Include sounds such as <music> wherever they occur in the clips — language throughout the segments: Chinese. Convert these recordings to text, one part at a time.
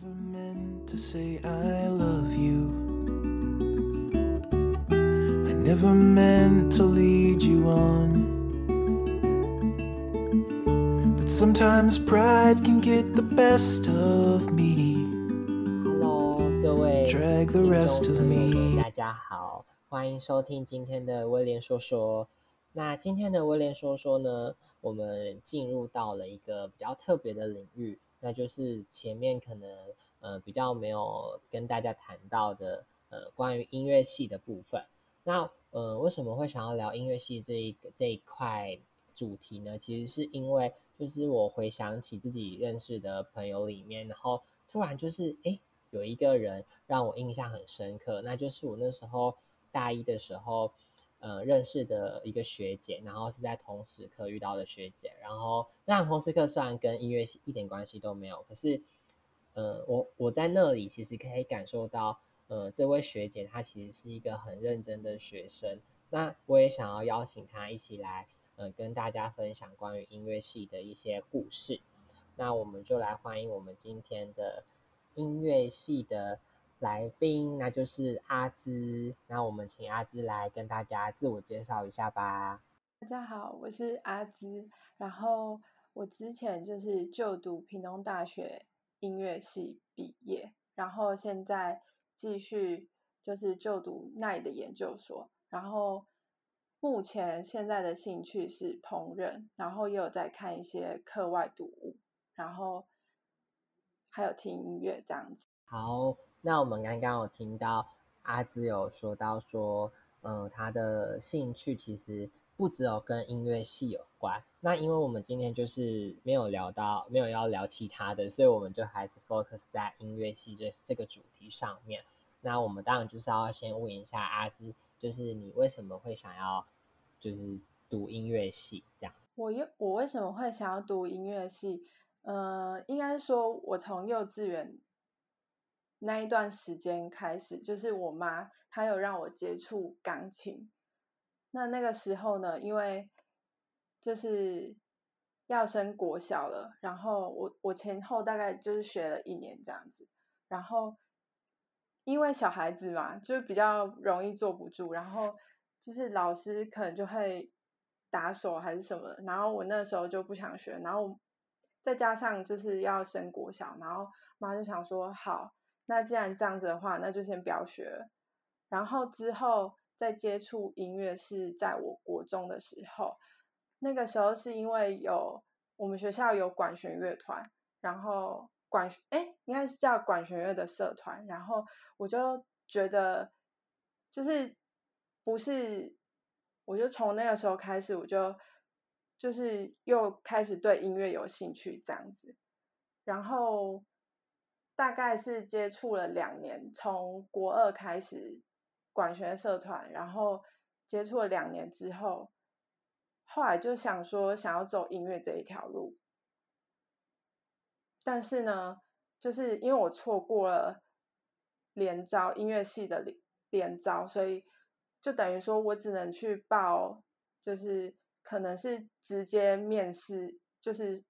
never meant to say I love you. I never meant to lead you on. But sometimes pride can get the best of me. Hello，各位 Drag the 听 rest 众 of 朋友们 me 大家好，欢迎收听今天的威廉说说。那今天的威廉说说呢，我们进入到了一个比较特别的领域， 那就是前面可能呃比较没有跟大家谈到的呃关于音乐系的部分。那呃为什么会想要聊音乐系这一个这一块主题呢？其实是因为就是我回想起自己认识的朋友里面，然后突然就是诶有一个人让我印象很深刻，那就是我那时候大一的时候，呃，认识的一个学姐，然后是在同时课遇到的学姐，然后那同时课虽然跟音乐系一点关系都没有，可是，呃，我我在那里其实可以感受到，呃，这位学姐她其实是一个很认真的学生，那我也想要邀请她一起来，呃，跟大家分享关于音乐系的一些故事。那我们就来欢迎我们今天的音乐系的来宾，那就是阿兹。那我们请阿兹来跟大家自我介绍一下吧。大家好，我是阿兹。然后我之前就是就读屏东大学音乐系毕业，然后现在继续就是就读奈的研究所。然后目前现在的兴趣是烹饪，然后也有在看一些课外读物，然后还有听音乐这样子。好，那我们刚刚有听到阿芝有说到说，嗯、他的兴趣其实不只有跟音乐系有关。那因为我们今天就是没有聊到，没有要聊其他的，所以我们就还是 focus 在音乐系这这个主题上面。那我们当然就是要先问一下阿芝，就是你为什么会想要就是读音乐系这样？我我为什么会想要读音乐系？呃，应该说，我从幼稚园那一段时间开始，就是我妈她有让我接触钢琴。那那个时候呢，因为就是要升国小了，然后我我前后大概就是学了一年这样子，然后因为小孩子嘛，就比较容易坐不住，然后就是老师可能就会打手还是什么，然后我那时候就不想学，然后再加上就是要升国小，然后妈就想说，好，那既然这样子的话，那就先不要学。然后之后再接触音乐是在我国中的时候，那个时候是因为有我们学校有管弦乐团，然后管哎应该是叫管弦乐的社团，然后我就觉得就是不是，我就从那个时候开始，我就就是又开始对音乐有兴趣这样子，然后大概是接触了两年，从国二开始管弦社团，然后接触了两年之后，后来就想说想要走音乐这一条路，但是呢，就是因为我错过了联招音乐系的联联招，所以就等于说我只能去报，就是可能是直接面试，就是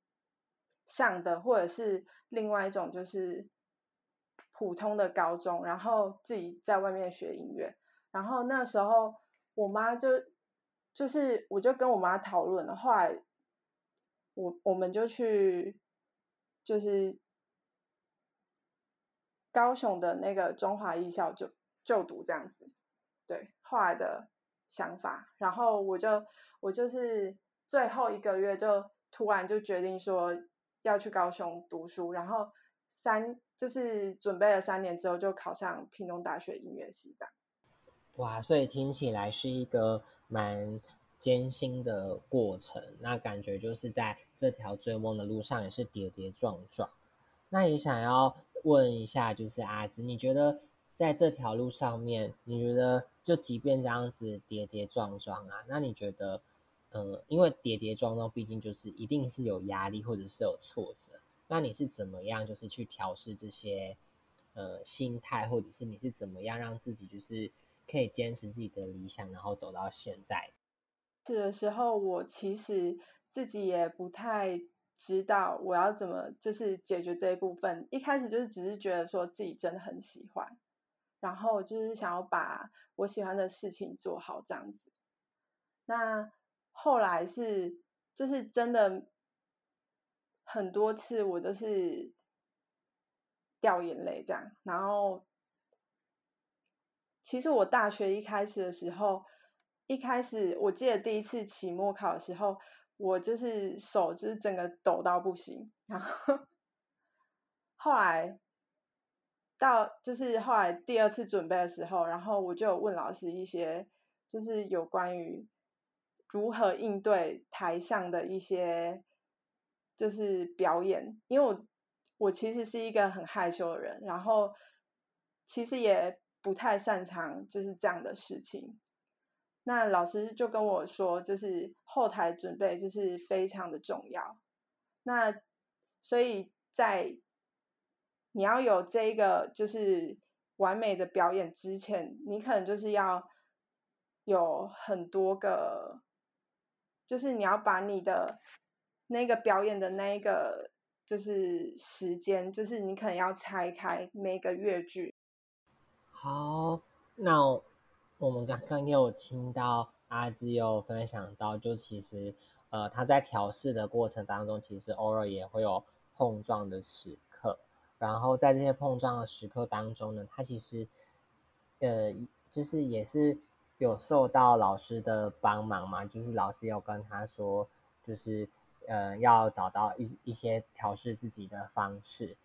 上的，或者是另外一种就是普通的高中，然后自己在外面学音乐。然后那时候我妈就就是我就跟我妈讨论了，后来我我们就去就是高雄的那个中华艺校就就读这样子，对后来的想法。然后我就我就是最后一个月就突然就决定说要去高雄读书，然后三就是准备了三年之后就考上屏东大学音乐系这样。哇，所以听起来是一个蛮艰辛的过程。那感觉就是在这条追梦的路上也是跌跌撞撞。那也想要问一下，就是阿紫，你觉得在这条路上面，你觉得就即便这样子跌跌撞撞啊，那你觉得，呃，因为跌跌撞撞，毕竟就是一定是有压力或者是有挫折，那你是怎么样就是去调试这些呃心态，或者是你是怎么样让自己就是可以坚持自己的理想，然后走到现在？是的时候，我其实自己也不太知道我要怎么就是解决这一部分。一开始就是只是觉得说自己真的很喜欢，然后就是想要把我喜欢的事情做好这样子。那后来是就是真的很多次我都是掉眼泪这样，然后其实我大学一开始的时候，一开始我记得第一次期末考的时候。我就是手就是整个抖到不行，然后 <laughs> 后来到就是后来第二次准备的时候，然后我就问老师一些就是有关于如何应对台上的一些就是表演，因为我我其实是一个很害羞的人，然后其实也不太擅长就是这样的事情。那老师就跟我说，就是后台准备就是非常的重要。那所以在你要有这个就是完美的表演之前，你可能就是要有很多个，就是你要把你的那个表演的那一个就是时间，就是你可能要拆开每个乐句。好，那。我们刚刚有听到阿芝有分享到，就其实呃他在调试的过程当中，其实偶尔也会有碰撞的时刻。然后在这些碰撞的时刻当中呢，他其实呃就是也是有受到老师的帮忙嘛，就是老师有跟他说，就是呃要找到一一些调试自己的方式。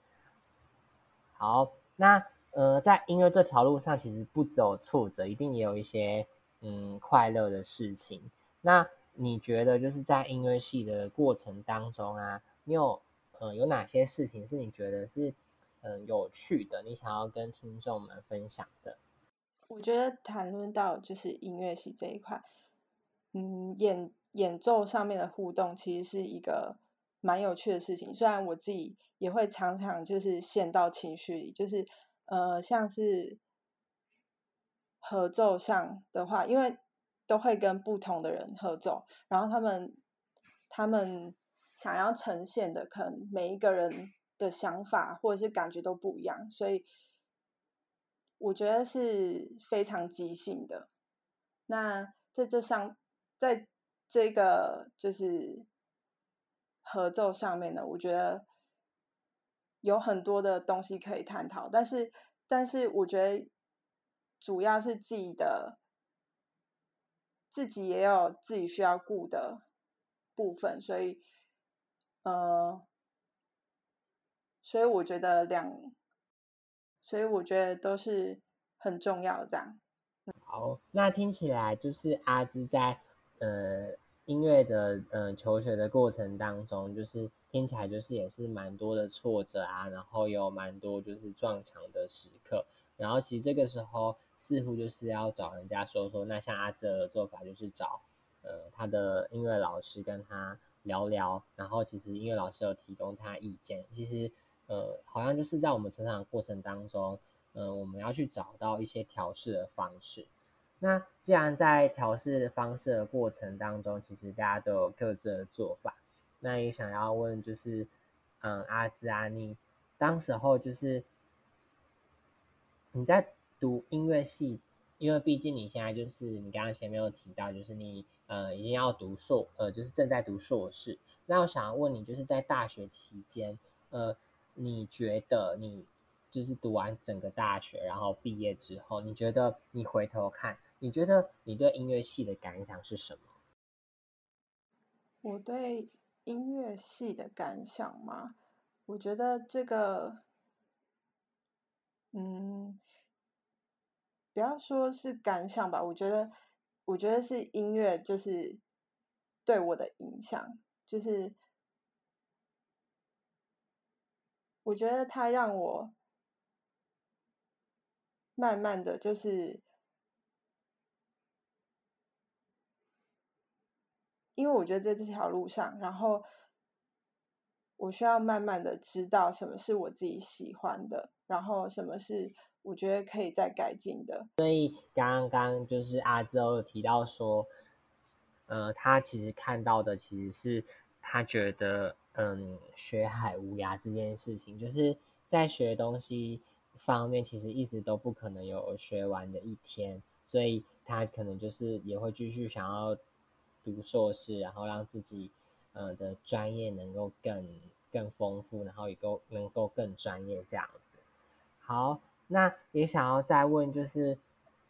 好，那。呃，在音乐这条路上，其实不只有挫折，一定也有一些嗯快乐的事情。那你觉得，就是在音乐系的过程当中啊，你有呃有哪些事情是你觉得是嗯有趣的，你想要跟听众们分享的？我觉得谈论到就是音乐系这一块，嗯，演演奏上面的互动，其实是一个蛮有趣的事情。虽然我自己也会常常就是陷到情绪里，就是。呃，像是合奏上的话，因为都会跟不同的人合奏，然后他们他们想要呈现的，可能每一个人的想法或者是感觉都不一样，所以我觉得是非常即兴的。那在这上，在这个就是合奏上面呢，我觉得。有很多的东西可以探讨，但是，但是我觉得主要是自己的，自己也有自己需要顾的部分，所以，呃，所以我觉得两，所以我觉得都是很重要这样。好，那听起来就是阿芝在呃。音乐的呃求学的过程当中，就是听起来就是也是蛮多的挫折啊，然后有蛮多就是撞墙的时刻，然后其实这个时候似乎就是要找人家说说，那像阿泽的做法就是找呃他的音乐老师跟他聊聊，然后其实音乐老师有提供他意见，其实呃好像就是在我们成长过程当中，嗯我们要去找到一些调试的方式。那既然在调试方式的过程当中，其实大家都有各自的做法。那也想要问，就是，嗯，阿兹啊，你当时候就是你在读音乐系，因为毕竟你现在就是你刚刚前面有提到，就是你呃已经要读硕，呃就是正在读硕士。那我想要问你，就是在大学期间，呃，你觉得你就是读完整个大学，然后毕业之后，你觉得你回头看？你觉得你对音乐系的感想是什么？我对音乐系的感想吗？我觉得这个，嗯，不要说是感想吧，我觉得，我觉得是音乐，就是对我的影响，就是我觉得它让我慢慢的就是。因为我觉得在这条路上，然后我需要慢慢的知道什么是我自己喜欢的，然后什么是我觉得可以再改进的。所以刚刚就是阿周有提到说，呃，他其实看到的其实是他觉得，嗯，学海无涯这件事情，就是在学东西方面，其实一直都不可能有学完的一天，所以他可能就是也会继续想要读硕士，然后让自己呃的专业能够更更丰富，然后也够能够更专业这样子。好，那也想要再问就是。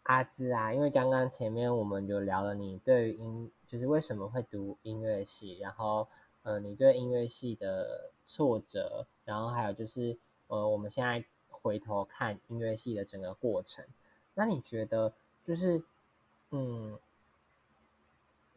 阿兹啊，因为刚刚前面我们就聊了你对于音，就是为什么会读音乐系，然后呃，你对音乐系的挫折，然后还有就是呃，我们现在回头看音乐系的整个过程，那你觉得就是嗯，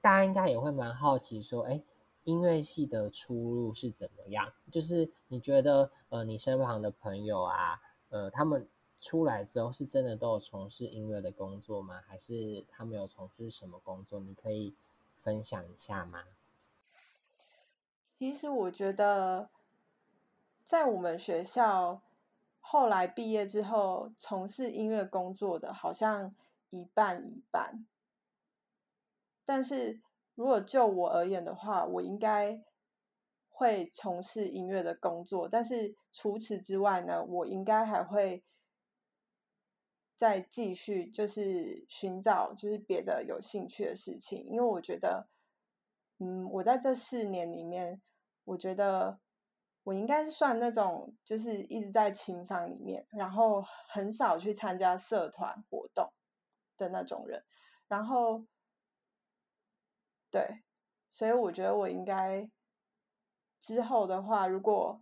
大家应该也会蛮好奇说，哎，音乐系的出路是怎么样？就是你觉得呃，你身旁的朋友啊，呃，他们。出来之后是真的都有从事音乐的工作吗？还是他们有从事什么工作？你可以分享一下吗？其实我觉得，在我们学校后来毕业之后从事音乐工作的，好像一半一半。但是如果就我而言的话，我应该会从事音乐的工作。但是除此之外呢，我应该还会。再继续就是寻找就是别的有兴趣的事情，因为我觉得，嗯，我在这四年里面，我觉得我应该是算那种就是一直在琴房里面，然后很少去参加社团活动的那种人。然后，对，所以我觉得我应该之后的话，如果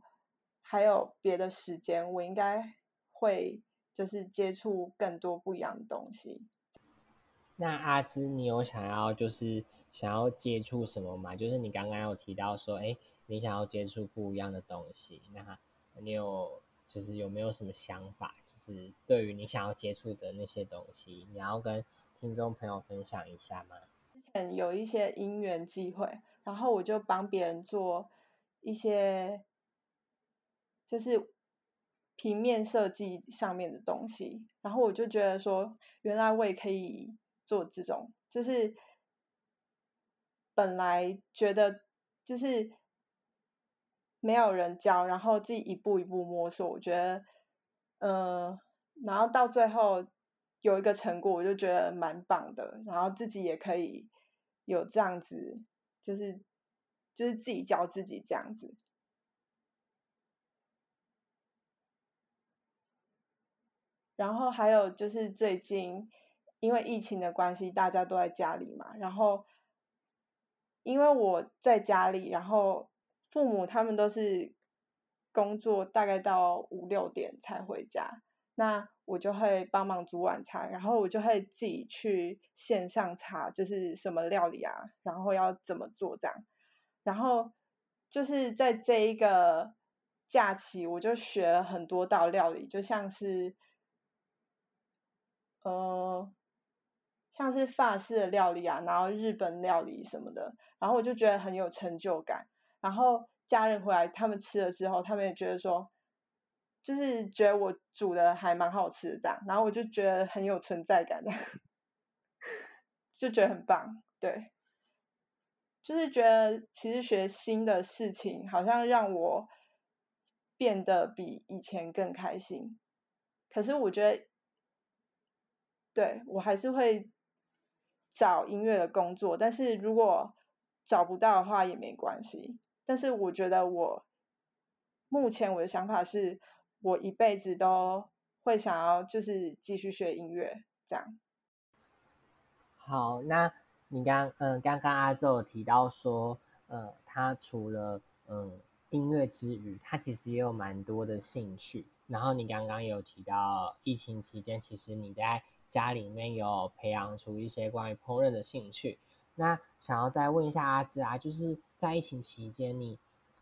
还有别的时间，我应该会。就是接触更多不一样的东西。那阿芝，你有想要就是想要接触什么吗？就是你刚刚有提到说，哎，你想要接触不一样的东西。那你有就是有没有什么想法？就是对于你想要接触的那些东西，你要跟听众朋友分享一下吗？有一些因缘机会，然后我就帮别人做一些，就是。平面设计上面的东西，然后我就觉得说，原来我也可以做这种，就是本来觉得就是没有人教，然后自己一步一步摸索，我觉得，嗯，然后到最后有一个成果，我就觉得蛮棒的，然后自己也可以有这样子，就是就是自己教自己这样子。然后还有就是最近，因为疫情的关系，大家都在家里嘛。然后，因为我在家里，然后父母他们都是工作，大概到五六点才回家。那我就会帮忙煮晚餐，然后我就会自己去线上查，就是什么料理啊，然后要怎么做这样。然后就是在这一个假期，我就学了很多道料理，就像是。呃，像是法式的料理啊，然后日本料理什么的，然后我就觉得很有成就感。然后家人回来，他们吃了之后，他们也觉得说，就是觉得我煮的还蛮好吃的这样。然后我就觉得很有存在感的，<laughs> 就觉得很棒。对，就是觉得其实学新的事情，好像让我变得比以前更开心。可是我觉得。对我还是会找音乐的工作，但是如果找不到的话也没关系。但是我觉得我目前我的想法是，我一辈子都会想要就是继续学音乐这样。好，那你刚嗯刚刚阿周有提到说，呃，他除了嗯音乐之余，他其实也有蛮多的兴趣。然后你刚刚有提到疫情期间，其实你在家里面有培养出一些关于烹饪的兴趣，那想要再问一下阿芝啊，就是在疫情期间，你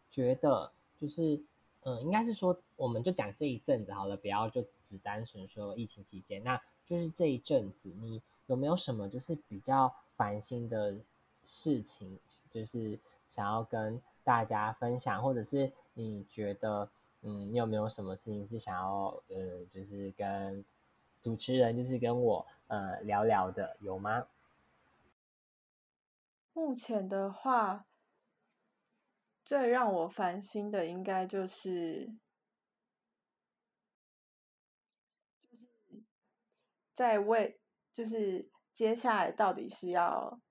觉得就是，嗯，应该是说，我们就讲这一阵子好了，不要就只单纯说疫情期间，那就是这一阵子，你有没有什么就是比较烦心的事情，就是想要跟大家分享，或者是你觉得，嗯，你有没有什么事情是想要，呃，就是跟。主持人就是跟我呃聊聊的，有吗？目前的话，最让我烦心的应该就是，就是在为就是接下来到底是要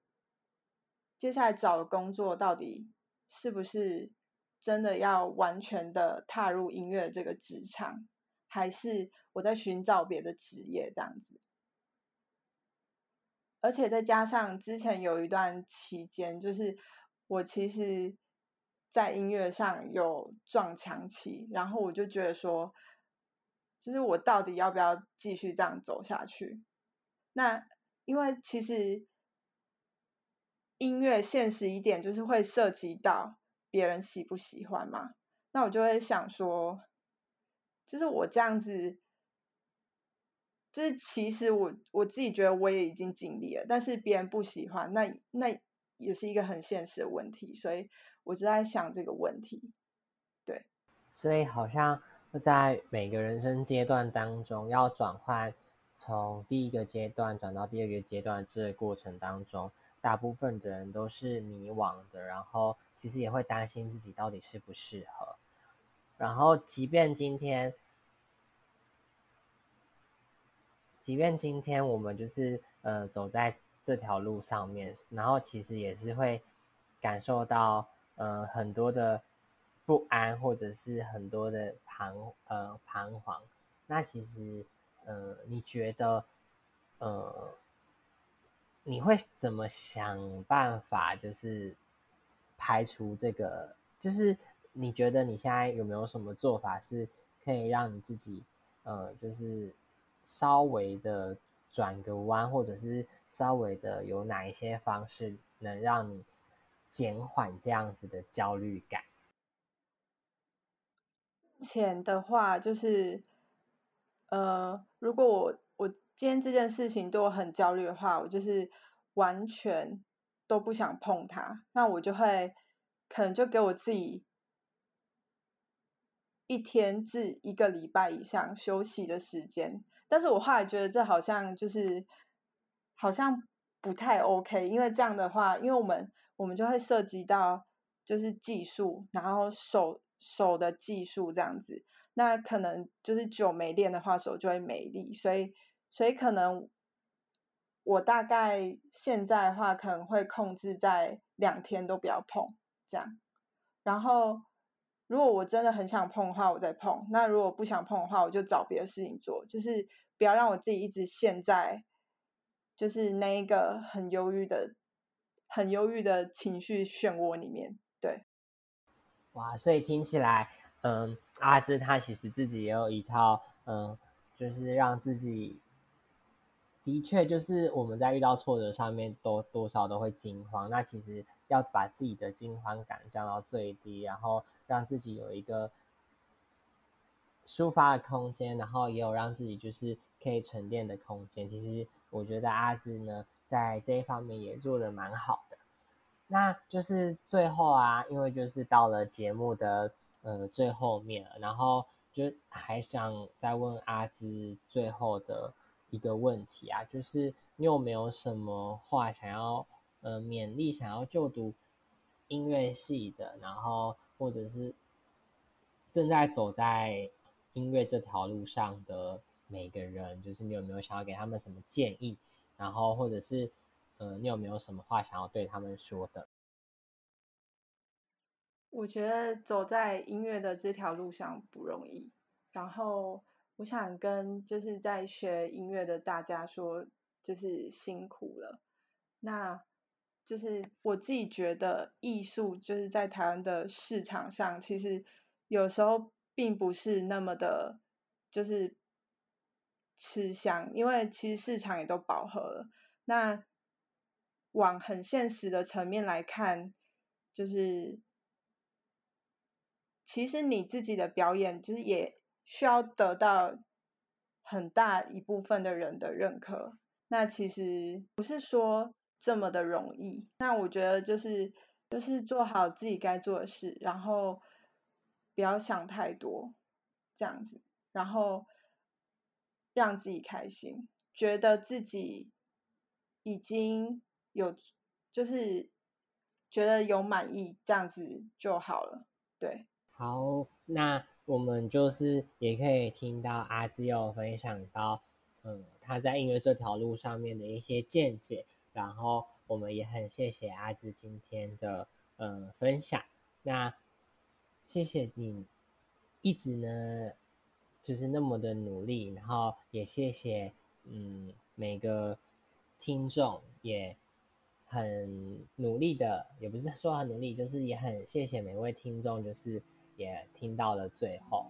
接下来找的工作到底是不是真的要完全的踏入音乐这个职场，还是我在寻找别的职业这样子？而且再加上之前有一段期间，就是我其实，在音乐上有撞墙期，然后我就觉得说，就是我到底要不要继续这样走下去？那因为其实音乐现实一点，就是会涉及到别人喜不喜欢嘛。那我就会想说，就是我这样子。就是其实我我自己觉得我也已经尽力了，但是别人不喜欢，那那也是一个很现实的问题，所以我就在想这个问题。对，所以好像在每个人生阶段当中，要转换从第一个阶段转到第二个阶段这个过程当中，大部分的人都是迷惘的，然后其实也会担心自己到底适不适合，然后即便今天。即便今天我们就是呃走在这条路上面，然后其实也是会感受到呃很多的不安，或者是很多的彷呃彷徨。那其实呃你觉得呃你会怎么想办法，就是排除这个？就是你觉得你现在有没有什么做法是可以让你自己呃就是。稍微的转个弯，或者是稍微的有哪一些方式能让你减缓这样子的焦虑感？目前的话，就是呃，如果我我今天这件事情对我很焦虑的话，我就是完全都不想碰它，那我就会可能就给我自己一天至一个礼拜以上休息的时间。但是我后来觉得这好像就是好像不太 OK，因为这样的话，因为我们我们就会涉及到就是技术，然后手手的技术这样子，那可能就是久没练的话，手就会没力，所以所以可能我大概现在的话，可能会控制在两天都不要碰这样，然后。如果我真的很想碰的话，我再碰；那如果不想碰的话，我就找别的事情做，就是不要让我自己一直陷在，就是那一个很忧郁的、很忧郁的情绪漩涡里面。对，哇，所以听起来，嗯，阿芝他其实自己也有一套，嗯，就是让自己，的确就是我们在遇到挫折上面，多多少都会惊慌。那其实要把自己的惊慌感降到最低，然后。让自己有一个抒发的空间，然后也有让自己就是可以沉淀的空间。其实我觉得阿芝呢，在这一方面也做的蛮好的。那就是最后啊，因为就是到了节目的呃最后面了，然后就还想再问阿芝最后的一个问题啊，就是你有没有什么话想要呃勉励想要就读音乐系的，然后。或者是正在走在音乐这条路上的每个人，就是你有没有想要给他们什么建议？然后或者是呃，你有没有什么话想要对他们说的？我觉得走在音乐的这条路上不容易。然后我想跟就是在学音乐的大家说，就是辛苦了。那。就是我自己觉得，艺术就是在台湾的市场上，其实有时候并不是那么的，就是吃香，因为其实市场也都饱和了。那往很现实的层面来看，就是其实你自己的表演，就是也需要得到很大一部分的人的认可。那其实不是说。这么的容易，那我觉得就是就是做好自己该做的事，然后不要想太多，这样子，然后让自己开心，觉得自己已经有就是觉得有满意，这样子就好了。对，好，那我们就是也可以听到阿兹有分享到，嗯，他在音乐这条路上面的一些见解，然后我们也很谢谢阿兹今天的呃分享。那谢谢你一直呢，就是那么的努力，然后也谢谢嗯每个听众也。很努力的，也不是说很努力，就是也很谢谢每位听众，就是也听到了最后，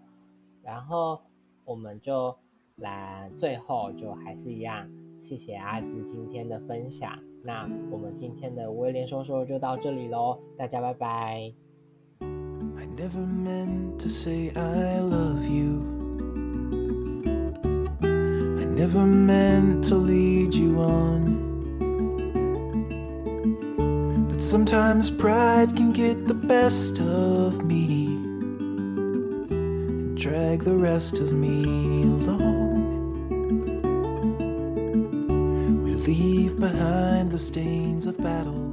然后我们就来最后就还是一样，谢谢阿兹今天的分享。那我们今天的威廉说说就到这里喽，大家拜拜。I never meant to say I love you. Never meant to lead you on. But sometimes pride can get the best of me and drag the rest of me along. We leave behind the stains of battle.